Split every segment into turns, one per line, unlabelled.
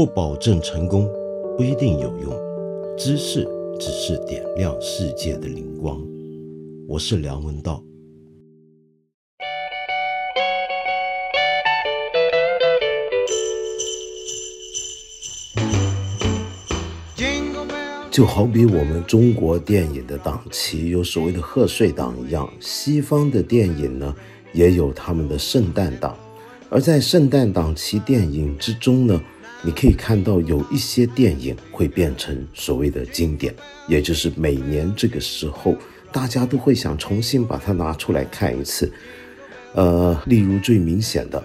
不保证成功，不一定有用。知识只是点亮世界的灵光。我是梁文道。就好比我们中国电影的档期有所谓的贺岁档一样，西方的电影呢也有他们的圣诞档。而在圣诞档期电影之中呢，你可以看到有一些电影会变成所谓的经典，也就是每年这个时候大家都会想重新把它拿出来看一次。呃，例如最明显的，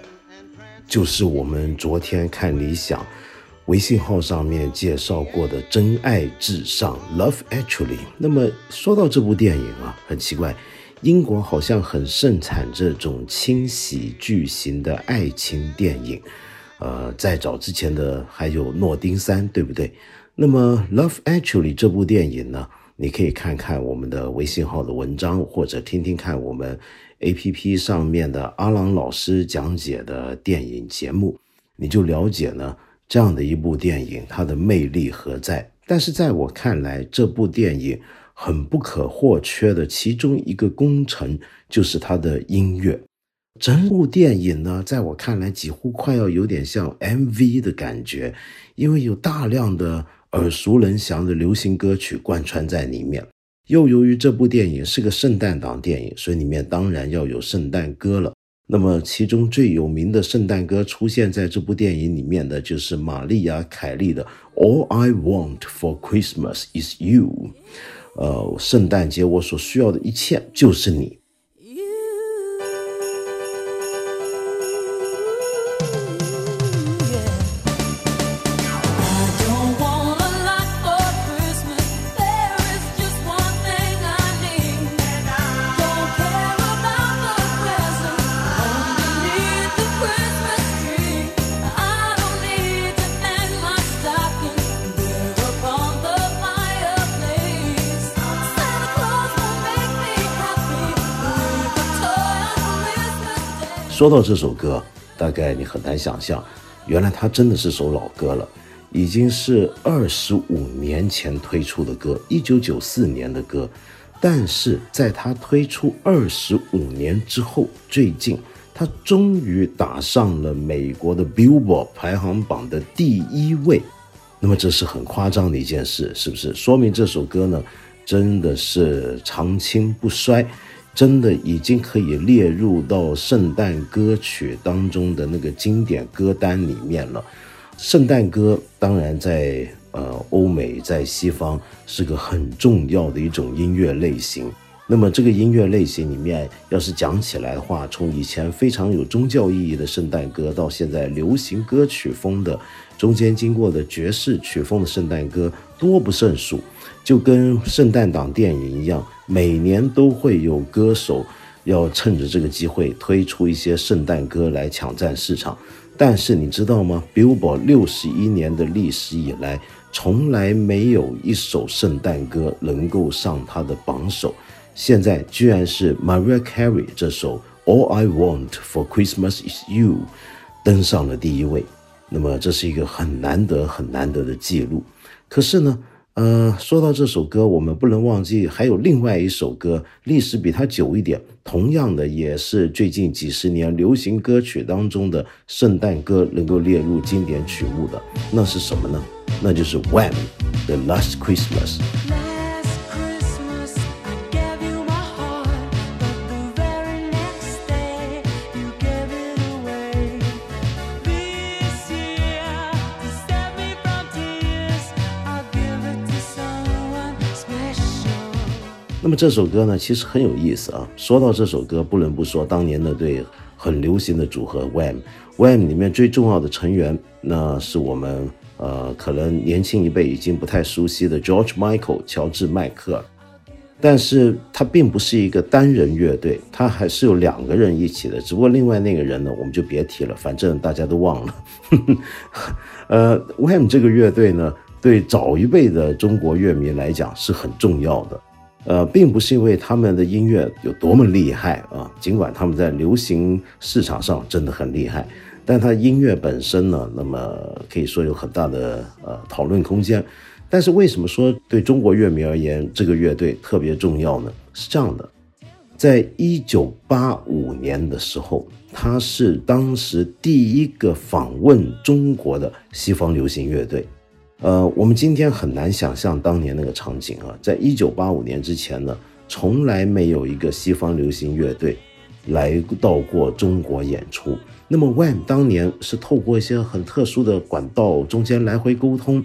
就是我们昨天看理想微信号上面介绍过的《真爱至上》（Love Actually）。那么说到这部电影啊，很奇怪。英国好像很盛产这种轻喜剧型的爱情电影，呃，在早之前的还有诺丁山，对不对？那么《Love Actually》这部电影呢，你可以看看我们的微信号的文章，或者听听看我们 APP 上面的阿郎老师讲解的电影节目，你就了解呢这样的一部电影它的魅力何在。但是在我看来，这部电影。很不可或缺的其中一个工程就是它的音乐。整部电影呢，在我看来几乎快要有点像 MV 的感觉，因为有大量的耳熟能详的流行歌曲贯穿在里面。又由于这部电影是个圣诞档电影，所以里面当然要有圣诞歌了。那么其中最有名的圣诞歌出现在这部电影里面的就是玛丽亚·凯莉的《All I Want for Christmas Is You》。呃，圣诞节我所需要的一切就是你。说到这首歌，大概你很难想象，原来它真的是首老歌了，已经是二十五年前推出的歌，一九九四年的歌。但是在它推出二十五年之后，最近它终于打上了美国的 Billboard 排行榜的第一位。那么这是很夸张的一件事，是不是？说明这首歌呢，真的是长青不衰。真的已经可以列入到圣诞歌曲当中的那个经典歌单里面了。圣诞歌当然在呃欧美在西方是个很重要的一种音乐类型。那么这个音乐类型里面，要是讲起来的话，从以前非常有宗教意义的圣诞歌，到现在流行歌曲风的，中间经过的爵士曲风的圣诞歌多不胜数。就跟圣诞档电影一样，每年都会有歌手要趁着这个机会推出一些圣诞歌来抢占市场。但是你知道吗？Billboard 六十一年的历史以来，从来没有一首圣诞歌能够上它的榜首。现在居然是 Mariah Carey 这首 All I Want for Christmas Is You 登上了第一位。那么这是一个很难得、很难得的记录。可是呢？呃，说到这首歌，我们不能忘记还有另外一首歌，历史比它久一点，同样的也是最近几十年流行歌曲当中的圣诞歌能够列入经典曲目的，那是什么呢？那就是 When the Last Christmas。那么这首歌呢，其实很有意思啊。说到这首歌，不能不说当年那对很流行的组合 Wham。Wham 里面最重要的成员，那是我们呃可能年轻一辈已经不太熟悉的 George Michael 乔治迈克。但是他并不是一个单人乐队，他还是有两个人一起的。只不过另外那个人呢，我们就别提了，反正大家都忘了。呃，Wham 这个乐队呢，对早一辈的中国乐迷来讲是很重要的。呃，并不是因为他们的音乐有多么厉害啊，尽管他们在流行市场上真的很厉害，但他音乐本身呢，那么可以说有很大的呃讨论空间。但是为什么说对中国乐迷而言，这个乐队特别重要呢？是这样的，在一九八五年的时候，他是当时第一个访问中国的西方流行乐队。呃，我们今天很难想象当年那个场景啊，在一九八五年之前呢，从来没有一个西方流行乐队来到过中国演出。那么 Wham 当年是透过一些很特殊的管道中间来回沟通，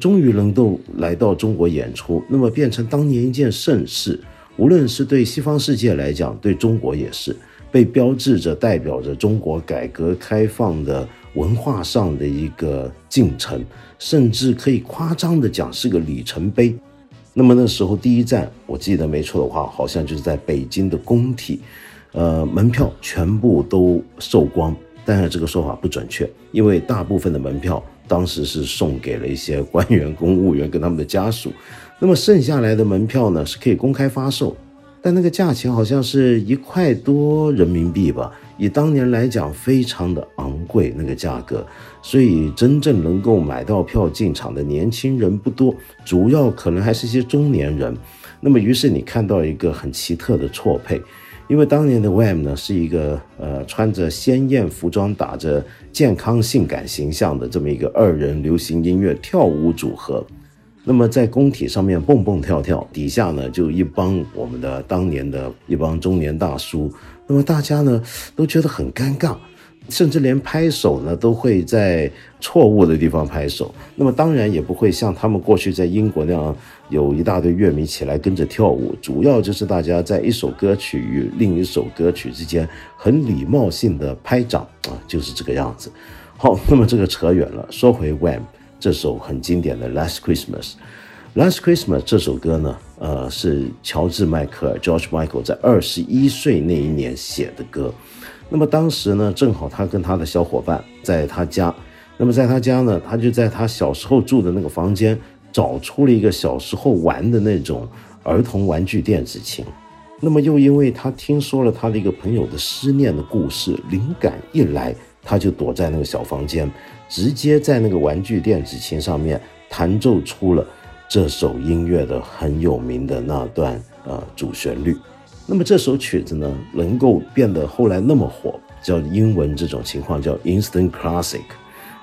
终于能够来到中国演出，那么变成当年一件盛事。无论是对西方世界来讲，对中国也是被标志着、代表着中国改革开放的文化上的一个进程。甚至可以夸张的讲是个里程碑。那么那时候第一站，我记得没错的话，好像就是在北京的工体，呃，门票全部都售光。但是这个说法不准确，因为大部分的门票当时是送给了一些官员、公务员跟他们的家属。那么剩下来的门票呢，是可以公开发售。但那个价钱好像是一块多人民币吧，以当年来讲非常的昂贵那个价格，所以真正能够买到票进场的年轻人不多，主要可能还是一些中年人。那么于是你看到一个很奇特的错配，因为当年的 Wham 呢是一个呃穿着鲜艳服装、打着健康性感形象的这么一个二人流行音乐跳舞组合。那么在工体上面蹦蹦跳跳，底下呢就一帮我们的当年的一帮中年大叔，那么大家呢都觉得很尴尬，甚至连拍手呢都会在错误的地方拍手。那么当然也不会像他们过去在英国那样有一大堆乐迷起来跟着跳舞，主要就是大家在一首歌曲与另一首歌曲之间很礼貌性的拍掌啊，就是这个样子。好，那么这个扯远了，说回 Wham。这首很经典的《Last Christmas》，《Last Christmas》这首歌呢，呃，是乔治·迈克尔 （George Michael） 在二十一岁那一年写的歌。那么当时呢，正好他跟他的小伙伴在他家。那么在他家呢，他就在他小时候住的那个房间找出了一个小时候玩的那种儿童玩具电子琴。那么又因为他听说了他的一个朋友的思念的故事，灵感一来，他就躲在那个小房间。直接在那个玩具电子琴上面弹奏出了这首音乐的很有名的那段呃主旋律。那么这首曲子呢，能够变得后来那么火，叫英文这种情况叫 instant classic，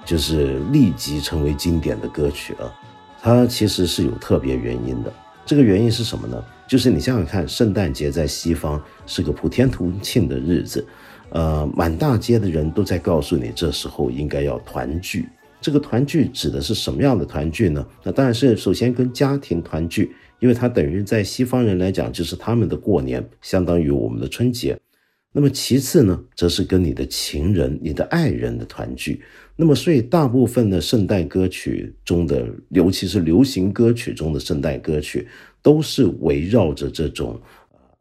就是立即成为经典的歌曲了。它其实是有特别原因的。这个原因是什么呢？就是你想想看，圣诞节在西方是个普天同庆的日子。呃，满大街的人都在告诉你，这时候应该要团聚。这个团聚指的是什么样的团聚呢？那当然是首先跟家庭团聚，因为它等于在西方人来讲就是他们的过年，相当于我们的春节。那么其次呢，则是跟你的情人、你的爱人的团聚。那么所以大部分的圣诞歌曲中的，尤其是流行歌曲中的圣诞歌曲，都是围绕着这种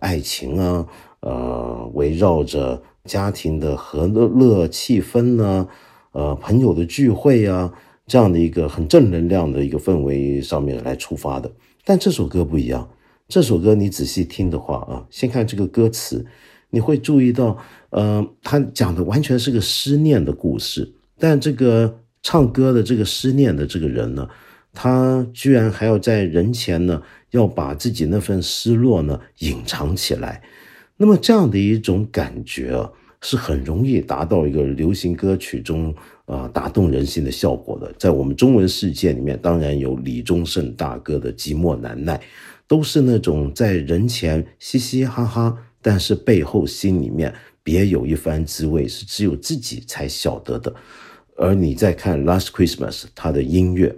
爱情啊，呃，围绕着。家庭的和乐乐气氛呢，呃，朋友的聚会啊，这样的一个很正能量的一个氛围上面来出发的。但这首歌不一样，这首歌你仔细听的话啊，先看这个歌词，你会注意到，呃，他讲的完全是个思念的故事。但这个唱歌的这个思念的这个人呢，他居然还要在人前呢，要把自己那份失落呢隐藏起来。那么这样的一种感觉啊，是很容易达到一个流行歌曲中啊打动人心的效果的。在我们中文世界里面，当然有李宗盛大哥的《寂寞难耐》，都是那种在人前嘻嘻哈哈，但是背后心里面别有一番滋味，是只有自己才晓得的。而你再看《Last Christmas》，它的音乐，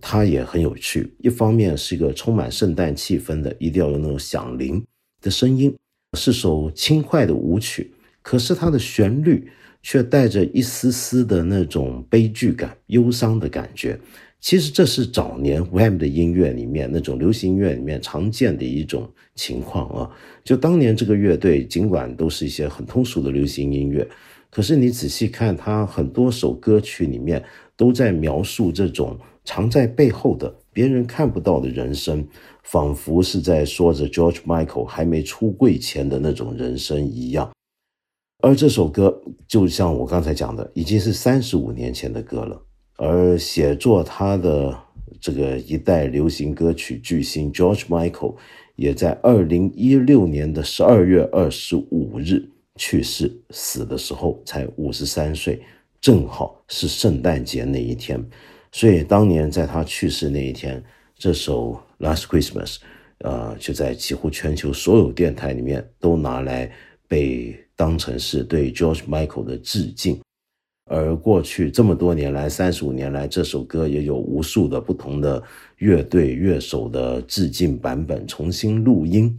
它也很有趣。一方面是一个充满圣诞气氛的，一定要有那种响铃的声音。是首轻快的舞曲，可是它的旋律却带着一丝丝的那种悲剧感、忧伤的感觉。其实这是早年 Wham 的音乐里面那种流行音乐里面常见的一种情况啊。就当年这个乐队，尽管都是一些很通俗的流行音乐，可是你仔细看，它很多首歌曲里面都在描述这种藏在背后的、别人看不到的人生。仿佛是在说着 George Michael 还没出柜前的那种人生一样，而这首歌就像我刚才讲的，已经是三十五年前的歌了。而写作他的这个一代流行歌曲巨星 George Michael，也在二零一六年的十二月二十五日去世，死的时候才五十三岁，正好是圣诞节那一天。所以当年在他去世那一天，这首《Last Christmas》，呃，就在几乎全球所有电台里面都拿来被当成是对 George Michael 的致敬。而过去这么多年来，三十五年来，这首歌也有无数的不同的乐队乐手的致敬版本重新录音。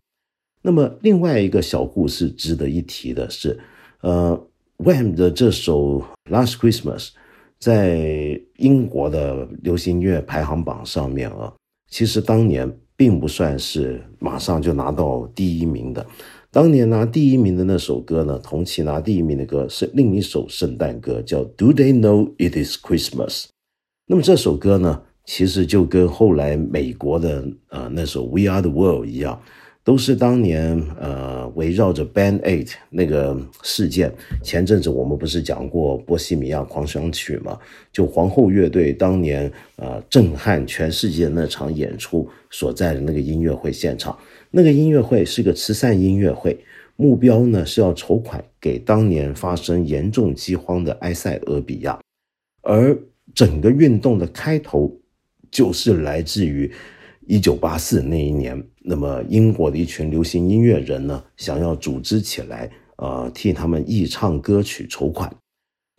那么，另外一个小故事值得一提的是，呃，Wham 的这首《Last Christmas》在英国的流行乐排行榜上面啊，其实当年并不算是马上就拿到第一名的。当年拿第一名的那首歌呢，同期拿第一名的歌是另一首圣诞歌，叫《Do They Know It Is Christmas》。那么这首歌呢，其实就跟后来美国的呃那首《We Are the World》一样，都是当年呃围绕着 Band Eight 那个事件。前阵子我们不是讲过《波西米亚狂想曲》吗？就皇后乐队当年呃震撼全世界那场演出所在的那个音乐会现场。那个音乐会是个慈善音乐会，目标呢是要筹款给当年发生严重饥荒的埃塞俄比亚，而整个运动的开头就是来自于一九八四那一年，那么英国的一群流行音乐人呢想要组织起来，呃，替他们译唱歌曲筹款，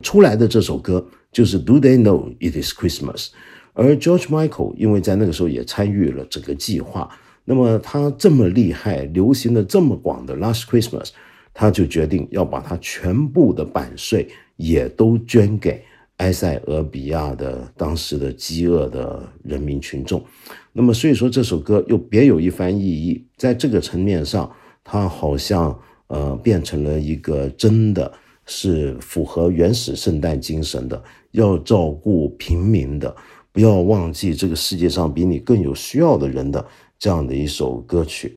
出来的这首歌就是《Do They Know It Is Christmas》，而 George Michael 因为在那个时候也参与了整个计划。那么他这么厉害，流行的这么广的《Last Christmas》，他就决定要把它全部的版税也都捐给埃塞俄比亚的当时的饥饿的人民群众。那么所以说这首歌又别有一番意义，在这个层面上，它好像呃变成了一个真的是符合原始圣诞精神的，要照顾平民的，不要忘记这个世界上比你更有需要的人的。这样的一首歌曲，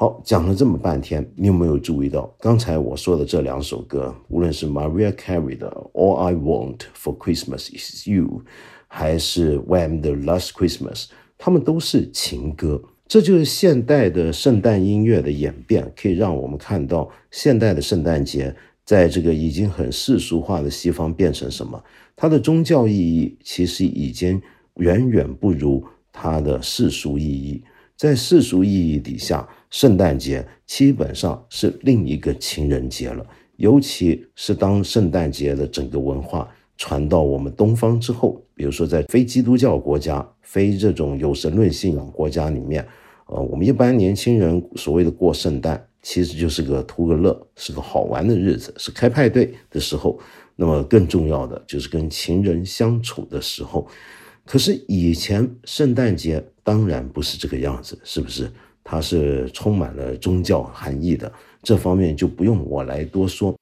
好讲了这么半天，你有没有注意到刚才我说的这两首歌，无论是 Maria Carey 的 All I Want for Christmas Is You，还是 Wham 的 Last Christmas，他们都是情歌。这就是现代的圣诞音乐的演变，可以让我们看到现代的圣诞节，在这个已经很世俗化的西方变成什么？它的宗教意义其实已经远远不如它的世俗意义。在世俗意义底下，圣诞节基本上是另一个情人节了。尤其是当圣诞节的整个文化传到我们东方之后，比如说在非基督教国家、非这种有神论信仰国家里面，呃，我们一般年轻人所谓的过圣诞，其实就是个图个乐，是个好玩的日子，是开派对的时候。那么更重要的就是跟情人相处的时候。可是以前圣诞节当然不是这个样子，是不是？它是充满了宗教含义的，这方面就不用我来多说。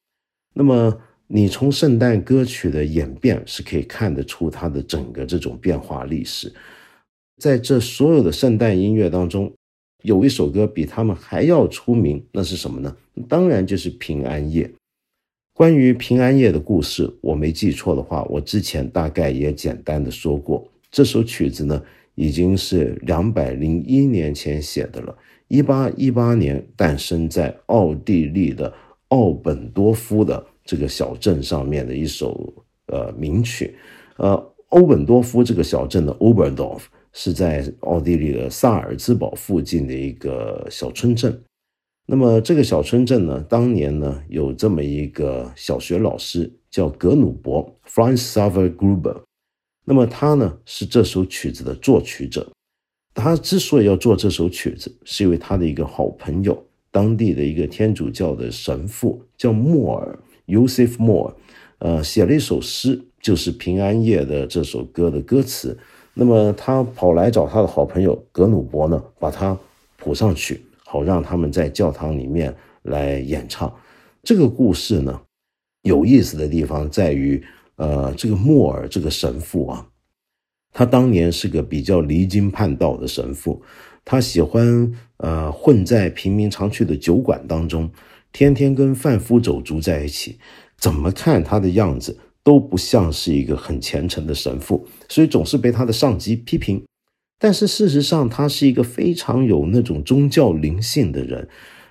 那么你从圣诞歌曲的演变是可以看得出它的整个这种变化历史。在这所有的圣诞音乐当中，有一首歌比他们还要出名，那是什么呢？当然就是平安夜。关于平安夜的故事，我没记错的话，我之前大概也简单的说过。这首曲子呢，已经是两百零一年前写的了，一八一八年诞生在奥地利的奥本多夫的这个小镇上面的一首呃名曲。呃，欧本多夫这个小镇的 Oberdorf 是在奥地利的萨尔兹堡附近的一个小村镇。那么这个小村镇呢，当年呢有这么一个小学老师叫格努伯 （Franz s a v e r Gruber）。那么他呢是这首曲子的作曲者，他之所以要做这首曲子，是因为他的一个好朋友，当地的一个天主教的神父叫莫尔 （Yosef Moore），呃，写了一首诗，就是平安夜的这首歌的歌词。那么他跑来找他的好朋友格努伯呢，把它谱上去，好让他们在教堂里面来演唱。这个故事呢，有意思的地方在于。呃，这个莫尔这个神父啊，他当年是个比较离经叛道的神父，他喜欢呃混在平民常去的酒馆当中，天天跟贩夫走卒在一起，怎么看他的样子都不像是一个很虔诚的神父，所以总是被他的上级批评。但是事实上，他是一个非常有那种宗教灵性的人，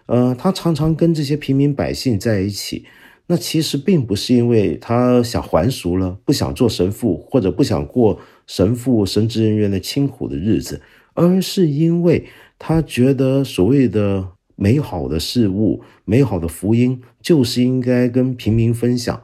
呃，他常常跟这些平民百姓在一起。那其实并不是因为他想还俗了，不想做神父，或者不想过神父、神职人员的清苦的日子，而是因为他觉得所谓的美好的事物、美好的福音，就是应该跟平民分享，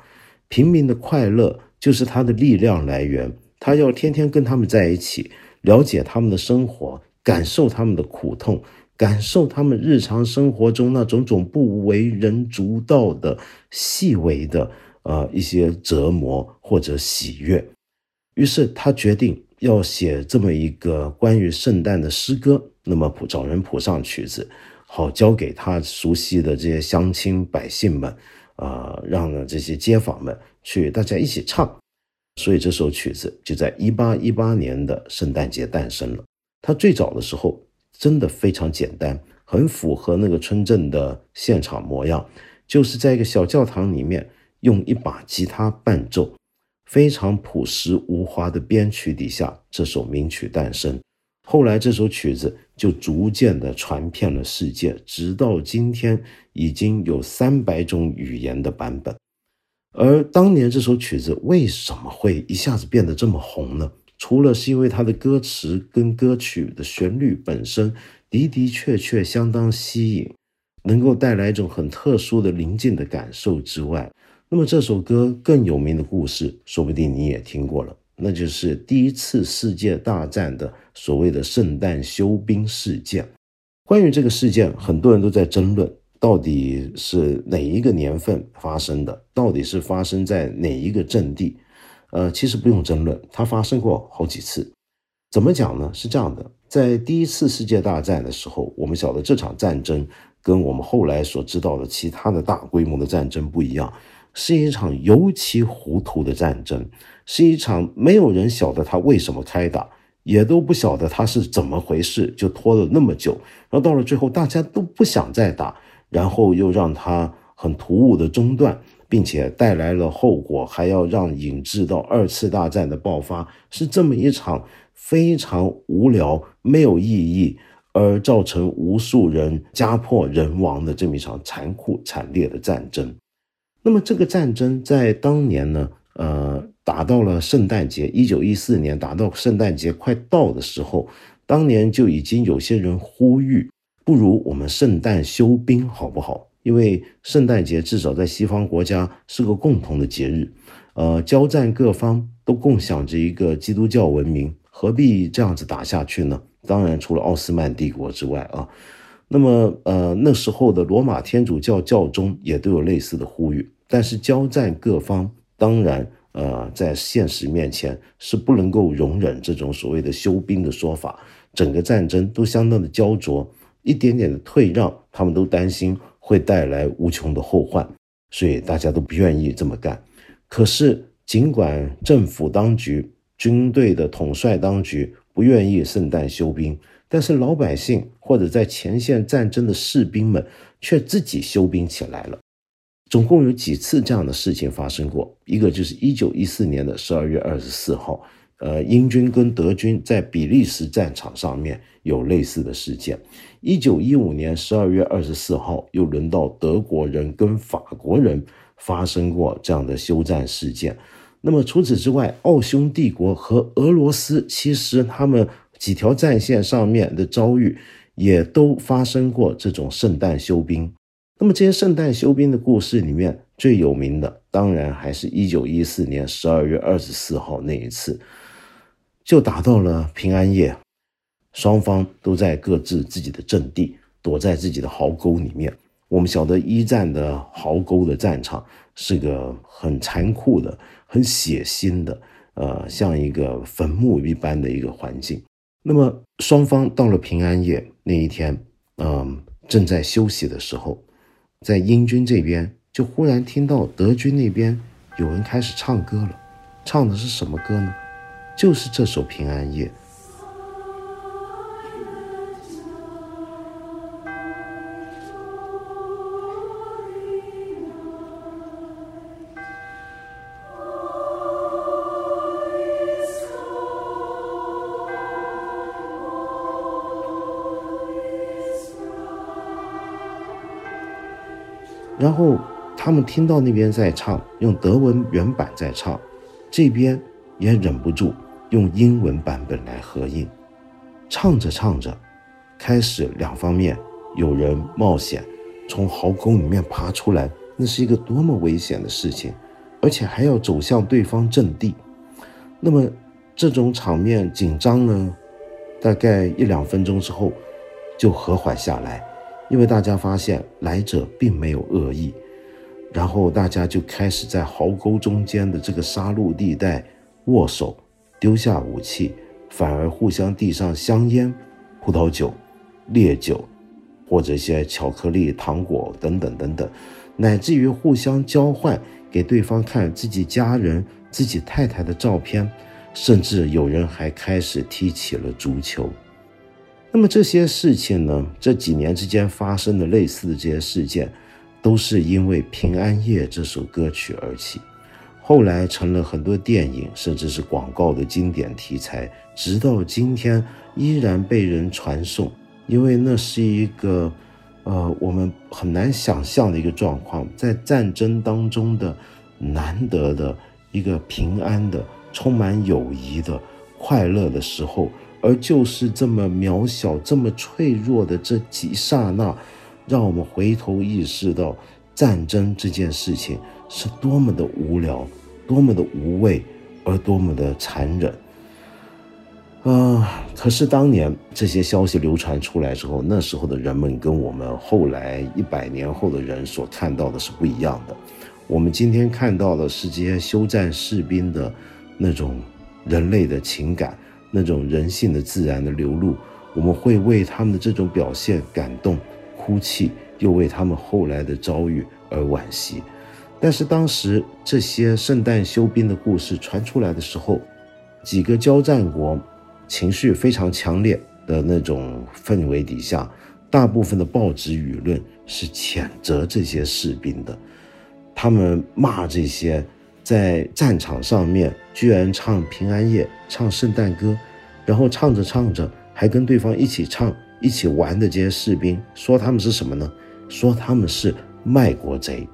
平民的快乐就是他的力量来源，他要天天跟他们在一起，了解他们的生活，感受他们的苦痛。感受他们日常生活中那种种不为人主道的细微的呃一些折磨或者喜悦，于是他决定要写这么一个关于圣诞的诗歌，那么谱找人谱上曲子，好交给他熟悉的这些乡亲百姓们，啊，让这些街坊们去大家一起唱，所以这首曲子就在一八一八年的圣诞节诞生了。他最早的时候。真的非常简单，很符合那个村镇的现场模样，就是在一个小教堂里面，用一把吉他伴奏，非常朴实无华的编曲底下，这首名曲诞生。后来这首曲子就逐渐的传遍了世界，直到今天已经有三百种语言的版本。而当年这首曲子为什么会一下子变得这么红呢？除了是因为它的歌词跟歌曲的旋律本身的的确确相当吸引，能够带来一种很特殊的宁静的感受之外，那么这首歌更有名的故事，说不定你也听过了，那就是第一次世界大战的所谓的圣诞休兵事件。关于这个事件，很多人都在争论，到底是哪一个年份发生的，到底是发生在哪一个阵地。呃，其实不用争论，它发生过好几次。怎么讲呢？是这样的，在第一次世界大战的时候，我们晓得这场战争跟我们后来所知道的其他的大规模的战争不一样，是一场尤其糊涂的战争，是一场没有人晓得他为什么开打，也都不晓得他是怎么回事，就拖了那么久。然后到了最后，大家都不想再打，然后又让他很突兀的中断。并且带来了后果，还要让引致到二次大战的爆发，是这么一场非常无聊、没有意义，而造成无数人家破人亡的这么一场残酷惨烈的战争。那么，这个战争在当年呢，呃，打到了圣诞节，一九一四年打到圣诞节快到的时候，当年就已经有些人呼吁，不如我们圣诞休兵，好不好？因为圣诞节至少在西方国家是个共同的节日，呃，交战各方都共享着一个基督教文明，何必这样子打下去呢？当然，除了奥斯曼帝国之外啊，那么呃那时候的罗马天主教教宗也都有类似的呼吁，但是交战各方当然呃在现实面前是不能够容忍这种所谓的休兵的说法，整个战争都相当的焦灼，一点点的退让，他们都担心。会带来无穷的后患，所以大家都不愿意这么干。可是，尽管政府当局、军队的统帅当局不愿意圣诞休兵，但是老百姓或者在前线战争的士兵们却自己休兵起来了。总共有几次这样的事情发生过？一个就是一九一四年的十二月二十四号。呃，英军跟德军在比利时战场上面有类似的事件。一九一五年十二月二十四号，又轮到德国人跟法国人发生过这样的休战事件。那么除此之外，奥匈帝国和俄罗斯其实他们几条战线上面的遭遇也都发生过这种圣诞休兵。那么这些圣诞休兵的故事里面最有名的，当然还是一九一四年十二月二十四号那一次。就打到了平安夜，双方都在各自自己的阵地，躲在自己的壕沟里面。我们晓得一战的壕沟的战场是个很残酷的、很血腥的，呃，像一个坟墓一般的一个环境。那么双方到了平安夜那一天，嗯，正在休息的时候，在英军这边就忽然听到德军那边有人开始唱歌了，唱的是什么歌呢？就是这首平安夜。然后他们听到那边在唱用德文原版在唱这边也忍不住用英文版本来合音。唱着唱着，开始两方面有人冒险从壕沟里面爬出来，那是一个多么危险的事情，而且还要走向对方阵地。那么这种场面紧张呢，大概一两分钟之后就和缓下来，因为大家发现来者并没有恶意，然后大家就开始在壕沟中间的这个杀戮地带握手，丢下武器。反而互相递上香烟、葡萄酒、烈酒，或者一些巧克力、糖果等等等等，乃至于互相交换给对方看自己家人、自己太太的照片，甚至有人还开始踢起了足球。那么这些事情呢？这几年之间发生的类似的这些事件，都是因为《平安夜》这首歌曲而起。后来成了很多电影甚至是广告的经典题材，直到今天依然被人传颂。因为那是一个，呃，我们很难想象的一个状况，在战争当中的难得的一个平安的、充满友谊的、快乐的时候，而就是这么渺小、这么脆弱的这几刹那，让我们回头意识到战争这件事情。是多么的无聊，多么的无味，而多么的残忍啊！可是当年这些消息流传出来之后，那时候的人们跟我们后来一百年后的人所看到的是不一样的。我们今天看到的是这些休战士兵的那种人类的情感，那种人性的自然的流露，我们会为他们的这种表现感动、哭泣，又为他们后来的遭遇而惋惜。但是当时这些圣诞休兵的故事传出来的时候，几个交战国情绪非常强烈的那种氛围底下，大部分的报纸舆论是谴责这些士兵的，他们骂这些在战场上面居然唱平安夜、唱圣诞歌，然后唱着唱着还跟对方一起唱、一起玩的这些士兵，说他们是什么呢？说他们是卖国贼。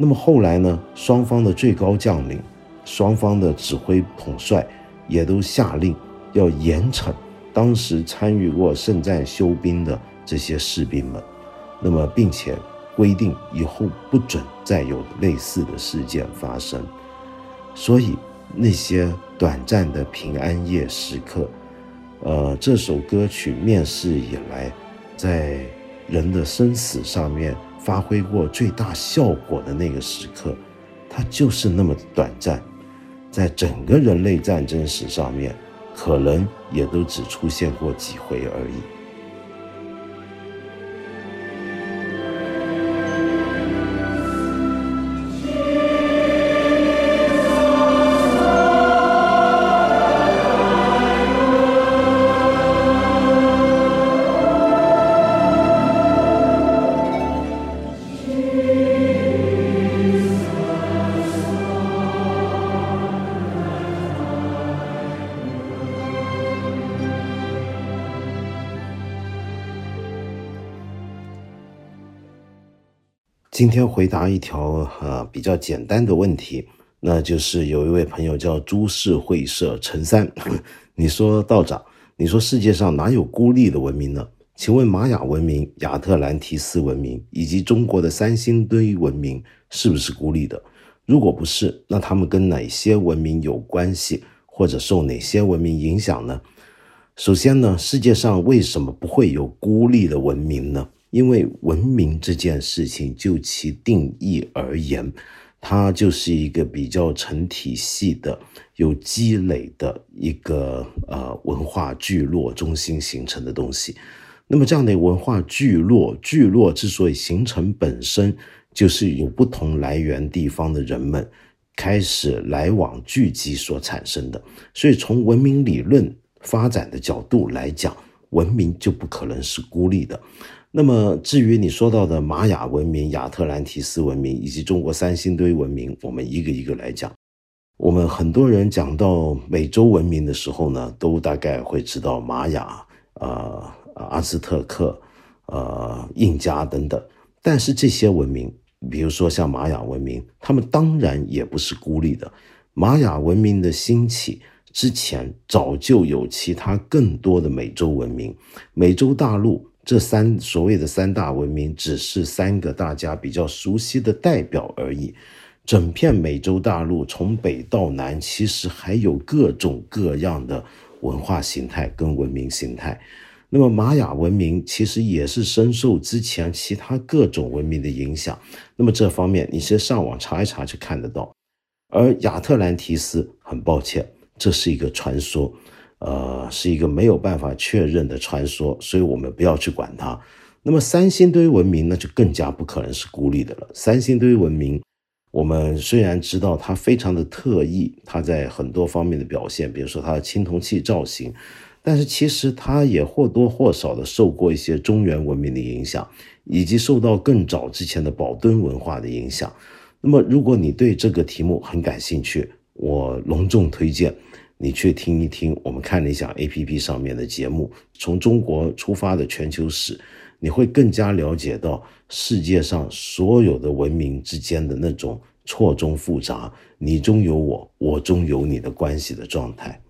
那么后来呢？双方的最高将领、双方的指挥统帅也都下令要严惩当时参与过圣战休兵的这些士兵们。那么，并且规定以后不准再有类似的事件发生。所以，那些短暂的平安夜时刻，呃，这首歌曲面世以来，在人的生死上面。发挥过最大效果的那个时刻，它就是那么短暂，在整个人类战争史上面，可能也都只出现过几回而已。今天回答一条呃比较简单的问题，那就是有一位朋友叫株式会社陈三，你说道长，你说世界上哪有孤立的文明呢？请问玛雅文明、亚特兰提斯文明以及中国的三星堆文明是不是孤立的？如果不是，那他们跟哪些文明有关系，或者受哪些文明影响呢？首先呢，世界上为什么不会有孤立的文明呢？因为文明这件事情，就其定义而言，它就是一个比较成体系的、有积累的一个呃文化聚落中心形成的东西。那么，这样的文化聚落，聚落之所以形成，本身就是有不同来源地方的人们开始来往聚集所产生的。所以，从文明理论发展的角度来讲，文明就不可能是孤立的。那么，至于你说到的玛雅文明、亚特兰提斯文明以及中国三星堆文明，我们一个一个来讲。我们很多人讲到美洲文明的时候呢，都大概会知道玛雅、呃阿兹特克、呃印加等等。但是这些文明比如说像玛雅文明，他们当然也不是孤立的。玛雅文明的兴起之前，早就有其他更多的美洲文明。美洲大陆这三所谓的三大文明，只是三个大家比较熟悉的代表而已。整片美洲大陆从北到南，其实还有各种各样的文化形态跟文明形态。那么玛雅文明其实也是深受之前其他各种文明的影响。那么这方面，你先上网查一查就看得到。而亚特兰提斯，很抱歉，这是一个传说，呃，是一个没有办法确认的传说，所以我们不要去管它。那么三星堆文明，那就更加不可能是孤立的了。三星堆文明，我们虽然知道它非常的特异，它在很多方面的表现，比如说它的青铜器造型。但是其实它也或多或少的受过一些中原文明的影响，以及受到更早之前的宝墩文化的影响。那么如果你对这个题目很感兴趣，我隆重推荐你去听一听我们看理想 APP 上面的节目，从中国出发的全球史，你会更加了解到世界上所有的文明之间的那种错综复杂，你中有我，我中有你的关系的状态。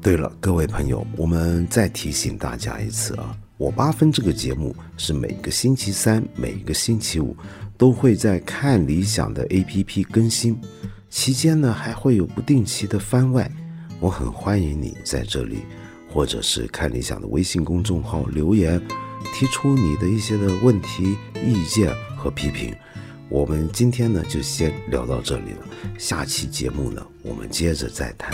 对了，各位朋友，我们再提醒大家一次啊，我八分这个节目是每个星期三、每个星期五都会在看理想的 APP 更新，期间呢还会有不定期的番外。我很欢迎你在这里，或者是看理想的微信公众号留言，提出你的一些的问题、意见和批评。我们今天呢就先聊到这里了，下期节目呢我们接着再谈。